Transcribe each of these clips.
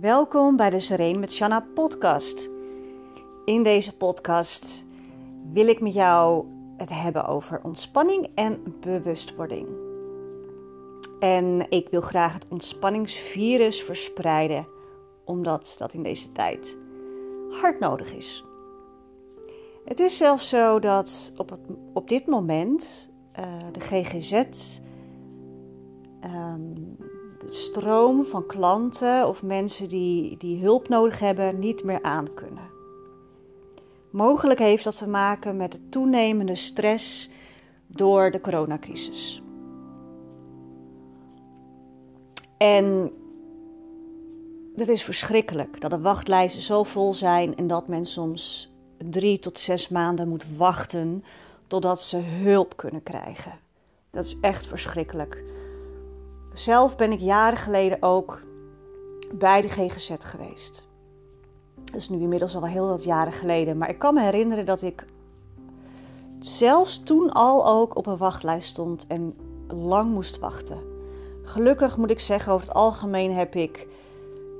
Welkom bij de Sereen met Shanna podcast. In deze podcast wil ik met jou het hebben over ontspanning en bewustwording. En ik wil graag het ontspanningsvirus verspreiden, omdat dat in deze tijd hard nodig is. Het is zelfs zo dat op, op dit moment uh, de GGZ um, de stroom van klanten of mensen die, die hulp nodig hebben niet meer aankunnen. Mogelijk heeft dat te maken met de toenemende stress door de coronacrisis. En het is verschrikkelijk dat de wachtlijsten zo vol zijn en dat men soms drie tot zes maanden moet wachten totdat ze hulp kunnen krijgen. Dat is echt verschrikkelijk. Zelf ben ik jaren geleden ook bij de GGZ geweest. Dat is nu inmiddels al heel wat jaren geleden. Maar ik kan me herinneren dat ik zelfs toen al ook op een wachtlijst stond en lang moest wachten. Gelukkig moet ik zeggen, over het algemeen heb ik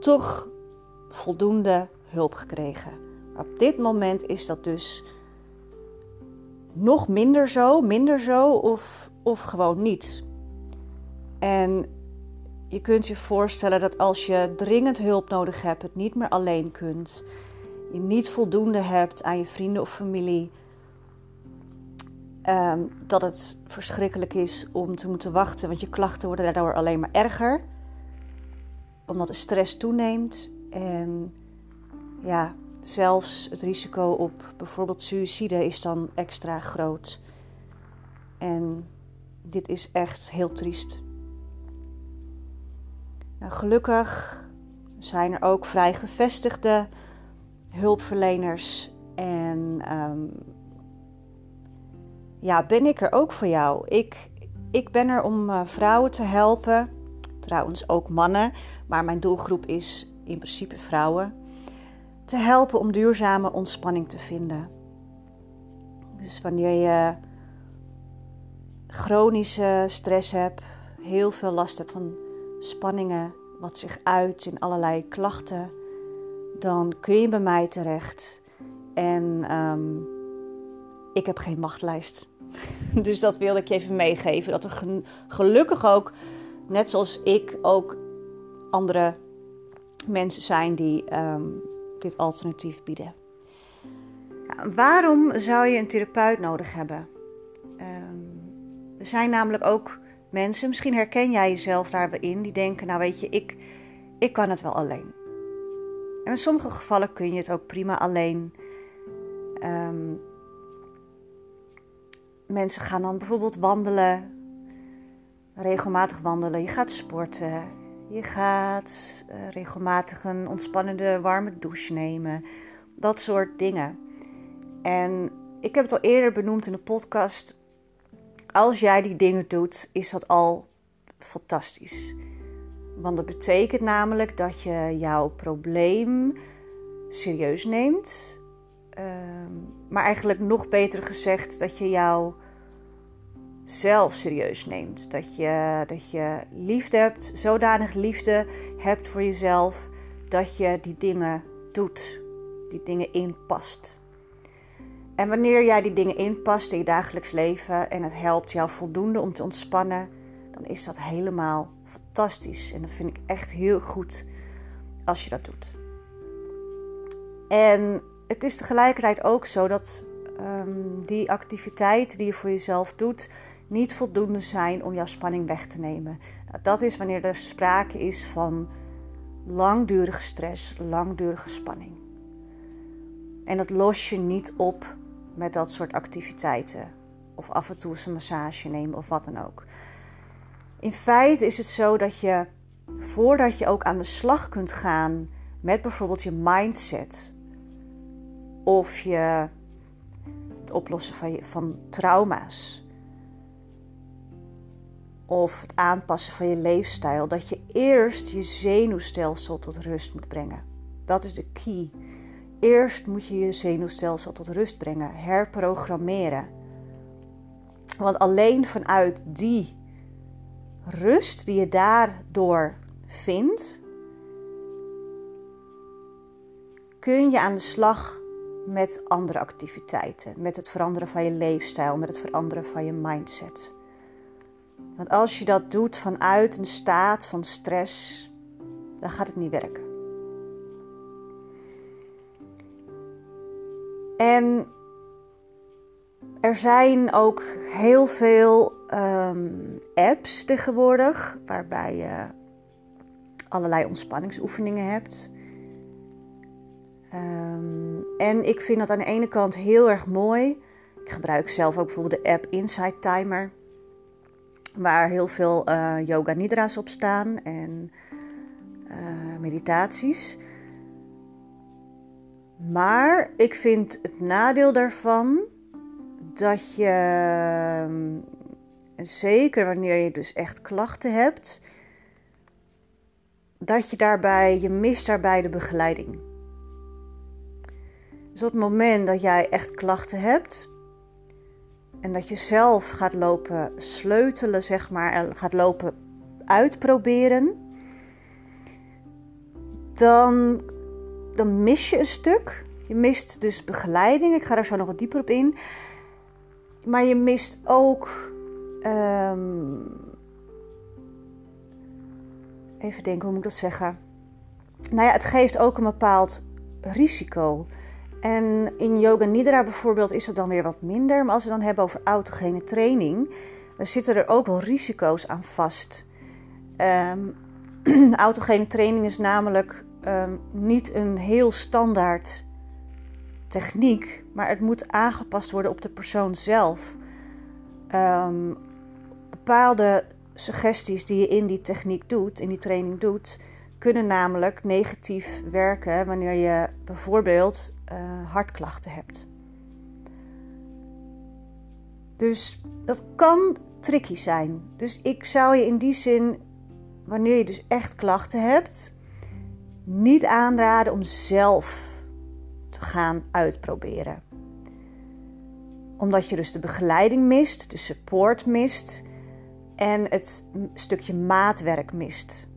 toch voldoende hulp gekregen. Op dit moment is dat dus nog minder zo, minder zo of, of gewoon niet. En je kunt je voorstellen dat als je dringend hulp nodig hebt, het niet meer alleen kunt, je niet voldoende hebt aan je vrienden of familie, um, dat het verschrikkelijk is om te moeten wachten, want je klachten worden daardoor alleen maar erger, omdat de stress toeneemt en ja, zelfs het risico op bijvoorbeeld suïcide is dan extra groot. En dit is echt heel triest. Nou, gelukkig zijn er ook vrij gevestigde hulpverleners. En um, ja, ben ik er ook voor jou. Ik, ik ben er om uh, vrouwen te helpen. Trouwens ook mannen. Maar mijn doelgroep is in principe vrouwen. Te helpen om duurzame ontspanning te vinden. Dus wanneer je chronische stress hebt, heel veel last hebt van spanningen, wat zich uit in allerlei klachten, dan kun je bij mij terecht. En um, ik heb geen machtlijst. Dus dat wilde ik je even meegeven. Dat er gelukkig ook, net zoals ik, ook andere mensen zijn die um, dit alternatief bieden. Waarom zou je een therapeut nodig hebben? Um, er zijn namelijk ook mensen, misschien herken jij jezelf daarin, die denken: Nou, weet je, ik, ik kan het wel alleen. En in sommige gevallen kun je het ook prima alleen. Um, mensen gaan dan bijvoorbeeld wandelen, regelmatig wandelen. Je gaat sporten, je gaat uh, regelmatig een ontspannende warme douche nemen. Dat soort dingen. En ik heb het al eerder benoemd in de podcast als jij die dingen doet, is dat al fantastisch. Want dat betekent namelijk dat je jouw probleem serieus neemt. Ehm, maar eigenlijk nog beter gezegd, dat je jou zelf serieus neemt. Dat je, dat je liefde hebt, zodanig liefde hebt voor jezelf, dat je die dingen doet, die dingen inpast. En wanneer jij die dingen inpast in je dagelijks leven en het helpt jou voldoende om te ontspannen, dan is dat helemaal fantastisch. En dat vind ik echt heel goed als je dat doet. En het is tegelijkertijd ook zo dat um, die activiteiten die je voor jezelf doet, niet voldoende zijn om jouw spanning weg te nemen. Nou, dat is wanneer er sprake is van langdurige stress, langdurige spanning. En dat los je niet op met dat soort activiteiten. Of af en toe eens een massage nemen of wat dan ook. In feite is het zo dat je voordat je ook aan de slag kunt gaan met bijvoorbeeld je mindset. Of je het oplossen van, je, van trauma's. Of het aanpassen van je leefstijl. Dat je eerst je zenuwstelsel tot rust moet brengen. Dat is de key. Eerst moet je je zenuwstelsel tot rust brengen, herprogrammeren. Want alleen vanuit die rust die je daardoor vindt, kun je aan de slag met andere activiteiten, met het veranderen van je leefstijl, met het veranderen van je mindset. Want als je dat doet vanuit een staat van stress, dan gaat het niet werken. En er zijn ook heel veel um, apps tegenwoordig waarbij je allerlei ontspanningsoefeningen hebt. Um, en ik vind dat aan de ene kant heel erg mooi. Ik gebruik zelf ook bijvoorbeeld de app Insight Timer, waar heel veel uh, yoga nidra's op staan en uh, meditaties. Maar ik vind het nadeel daarvan dat je, ehm, zeker wanneer je dus echt klachten hebt, dat je daarbij, je mist daarbij de begeleiding. Dus op het moment dat jij echt klachten hebt en dat je zelf gaat lopen sleutelen, zeg maar, en gaat lopen uitproberen, dan, dan mis je een stuk. Je mist dus begeleiding. Ik ga daar zo nog wat dieper op in. Maar je mist ook. Um, even denken, hoe moet ik dat zeggen? Nou ja, het geeft ook een bepaald risico. En in Yoga Nidra bijvoorbeeld is het dan weer wat minder. Maar als we dan hebben over autogene training, dan zitten er ook wel risico's aan vast. Um, autogene training is namelijk um, niet een heel standaard techniek, maar het moet aangepast worden op de persoon zelf. Um, bepaalde suggesties die je in die techniek doet, in die training doet, kunnen namelijk negatief werken wanneer je bijvoorbeeld uh, hartklachten hebt. Dus dat kan tricky zijn. Dus ik zou je in die zin, wanneer je dus echt klachten hebt, niet aanraden om zelf te gaan uitproberen. Omdat je dus de begeleiding mist, de support mist en het stukje maatwerk mist.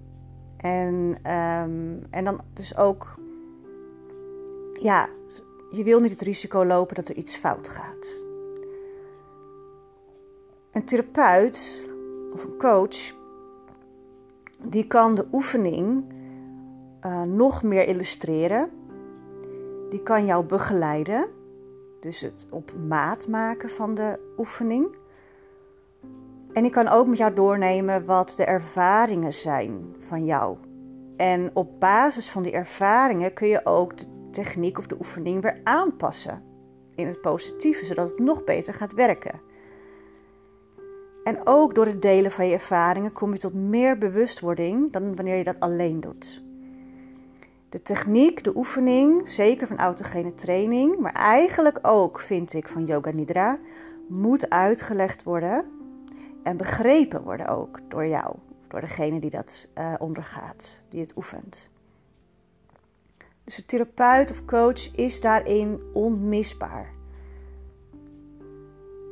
En, um, en dan dus ook, ja, je wil niet het risico lopen dat er iets fout gaat. Een therapeut of een coach, die kan de oefening uh, nog meer illustreren. Die kan jou begeleiden, dus het op maat maken van de oefening. En die kan ook met jou doornemen wat de ervaringen zijn van jou. En op basis van die ervaringen kun je ook de techniek of de oefening weer aanpassen in het positieve, zodat het nog beter gaat werken. En ook door het delen van je ervaringen kom je tot meer bewustwording dan wanneer je dat alleen doet. De techniek, de oefening, zeker van autogene training, maar eigenlijk ook, vind ik, van Yoga Nidra, moet uitgelegd worden en begrepen worden ook door jou, door degene die dat uh, ondergaat, die het oefent. Dus de therapeut of coach is daarin onmisbaar.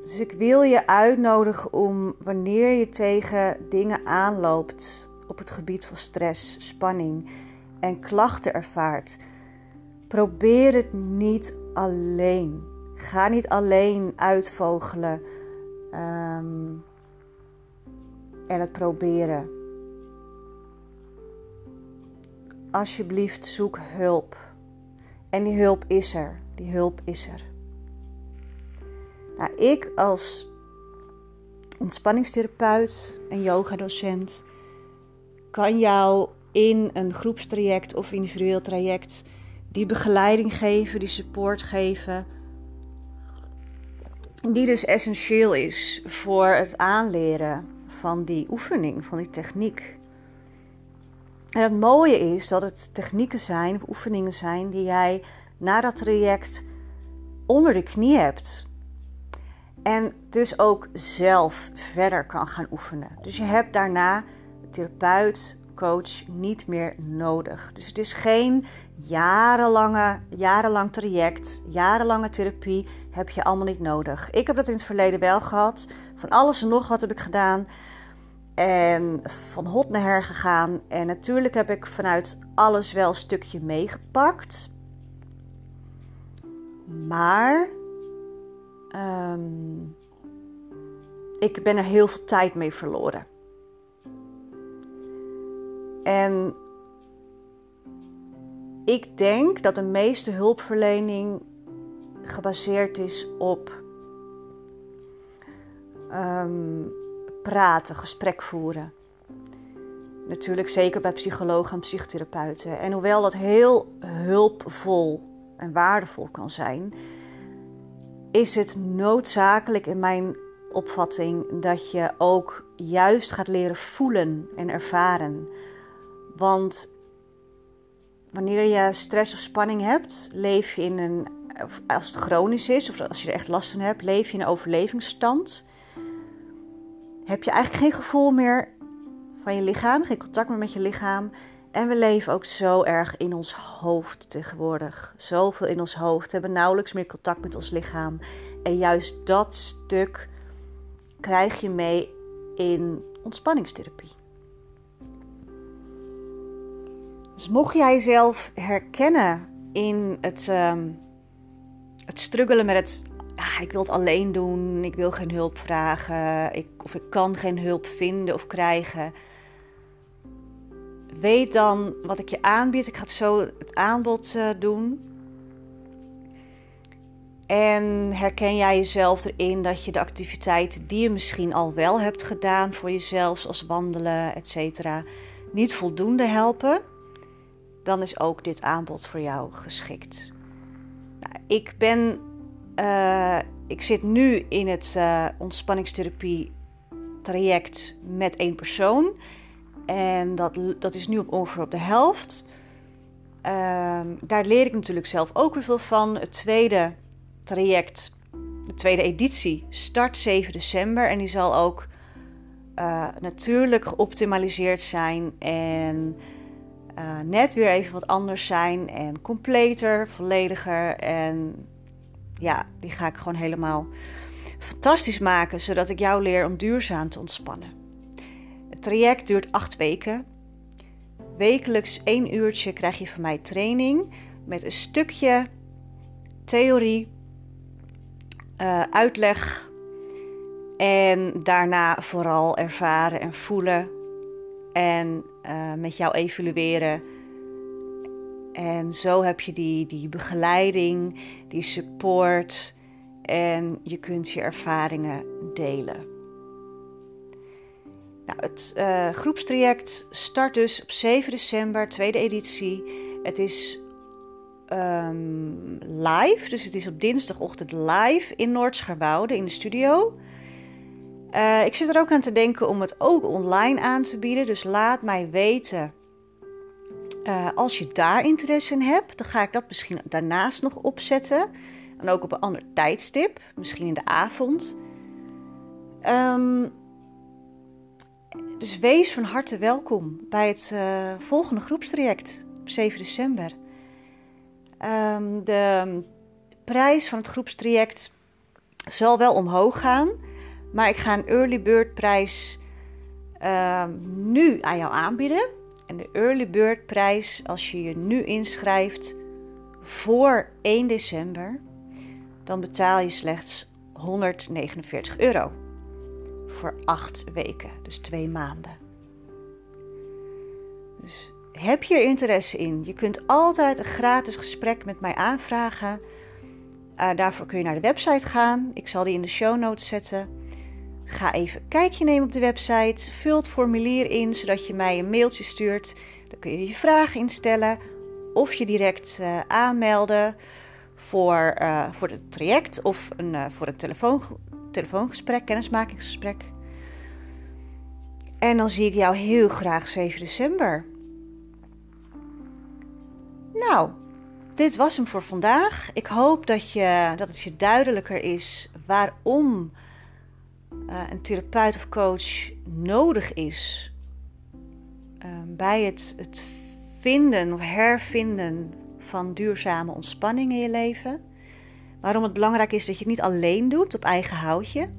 Dus ik wil je uitnodigen om wanneer je tegen dingen aanloopt op het gebied van stress, spanning en klachten ervaart, probeer het niet alleen. Ga niet alleen uitvogelen um, en het proberen. Alsjeblieft, zoek hulp. En die hulp is er. Die hulp is er. Nou, ik als ontspanningstherapeut en yogadocent kan jou in een groepstraject of individueel traject die begeleiding geven, die support geven. Die dus essentieel is voor het aanleren van die oefening, van die techniek. En het mooie is dat het technieken zijn of oefeningen zijn die jij na dat traject onder de knie hebt. En dus ook zelf verder kan gaan oefenen. Dus je hebt daarna de therapeut coach niet meer nodig. Dus het is geen jarenlange, jarenlang traject, jarenlange therapie heb je allemaal niet nodig. Ik heb dat in het verleden wel gehad. Van alles en nog wat heb ik gedaan. En van hot naar her gegaan. En natuurlijk heb ik vanuit alles wel een stukje meegepakt. Maar ehm, ik ben er heel veel tijd mee verloren. En ik denk dat de meeste hulpverlening gebaseerd is op um, praten, gesprek voeren. Natuurlijk zeker bij psychologen en psychotherapeuten. En hoewel dat heel hulpvol en waardevol kan zijn, is het noodzakelijk in mijn opvatting dat je ook juist gaat leren voelen en ervaren. Want wanneer je stress of spanning hebt, leef je in een, als het chronisch is of als je er echt last van hebt, leef je in een overlevingsstand. Heb je eigenlijk geen gevoel meer van je lichaam, geen contact meer met je lichaam. En we leven ook zo erg in ons hoofd tegenwoordig. Zoveel in ons hoofd. We hebben nauwelijks meer contact met ons lichaam. En juist dat stuk krijg je mee in ontspanningstherapie. Dus mocht jij jezelf herkennen in het, um, het struggelen met het, ah, ik wil het alleen doen, ik wil geen hulp vragen, ik, of ik kan geen hulp vinden of krijgen. Weet dan wat ik je aanbied. Ik ga het zo het aanbod uh, doen. En herken jij jezelf erin dat je de activiteiten die je misschien al wel hebt gedaan voor jezelf, zoals wandelen, etc., niet voldoende helpen? Dan is ook dit aanbod voor jou geschikt. Nou, ik ben, uh, ik zit nu in het uh, ontspanningstherapie traject met één persoon. En dat, dat is nu op ongeveer op de helft. Uh, daar leer ik natuurlijk zelf ook weer veel van. Het tweede traject, de tweede editie, start 7 december. En die zal ook uh, natuurlijk geoptimaliseerd zijn. En uh, net weer even wat anders zijn. En completer, vollediger. En ja, die ga ik gewoon helemaal fantastisch maken. Zodat ik jou leer om duurzaam te ontspannen. Het traject duurt acht weken. Wekelijks één uurtje krijg je van mij training met een stukje theorie, uh, uitleg en daarna vooral ervaren en voelen en uh, met jou evalueren. En zo heb je die, die begeleiding, die support en je kunt je ervaringen delen. Nou, het uh, groepstraject start dus op 7 december, tweede editie. Het is um, live. Dus het is op dinsdagochtend live in Noordscharwoude in de studio. Uh, ik zit er ook aan te denken om het ook online aan te bieden. Dus laat mij weten uh, als je daar interesse in hebt. Dan ga ik dat misschien daarnaast nog opzetten. En ook op een ander tijdstip. Misschien in de avond. Um, dus wees van harte welkom bij het uh, volgende groepstraject op 7 december. Um, de prijs van het groepstraject zal wel omhoog gaan. Maar ik ga een early bird prijs uh, nu aan jou aanbieden. En de early bird prijs, als je je nu inschrijft voor 1 december, dan betaal je slechts 149 euro. Voor 8 weken, dus 2 maanden. Dus heb je er interesse in? Je kunt altijd een gratis gesprek met mij aanvragen. Uh, daarvoor kun je naar de website gaan. Ik zal die in de show notes zetten. Ga even een kijkje nemen op de website. Vul het formulier in zodat je mij een mailtje stuurt. Dan kun je je vragen instellen of je direct uh, aanmelden voor, uh, voor het traject of een, voor een telefoon, telefoongesprek, kennismakingsgesprek. En dan zie ik jou heel graag 7 december. Nou, dit was hem voor vandaag. Ik hoop dat, je, dat het je duidelijker is waarom uh, een therapeut of coach nodig is uh, bij het, het vinden of hervinden van duurzame ontspanning in je leven. Waarom het belangrijk is dat je het niet alleen doet op eigen houtje.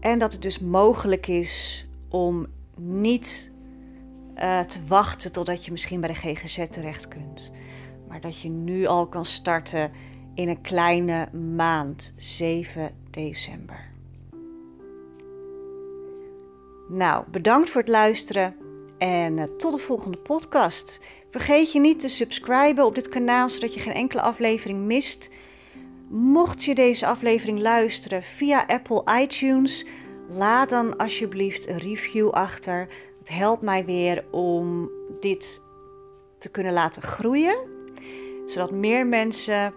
En dat het dus mogelijk is om niet uh, te wachten totdat je misschien bij de GGZ terecht kunt. maar dat je nu al kan starten in een kleine maand, 7 december. Nou, bedankt voor het luisteren en eh, tot de volgende podcast. Vergeet je niet te subscriben op dit kanaal zodat je geen enkele aflevering mist. Mocht je deze aflevering luisteren via Apple iTunes, laat dan alsjeblieft een review achter. Het helpt mij weer om dit te kunnen laten groeien, zodat meer mensen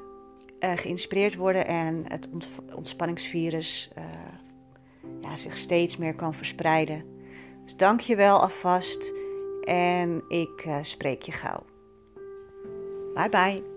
uh, geïnspireerd worden en het ontspanningsvirus uh, ja, zich steeds meer kan verspreiden. Dus dank je wel alvast en ik uh, spreek je gauw. Bye bye.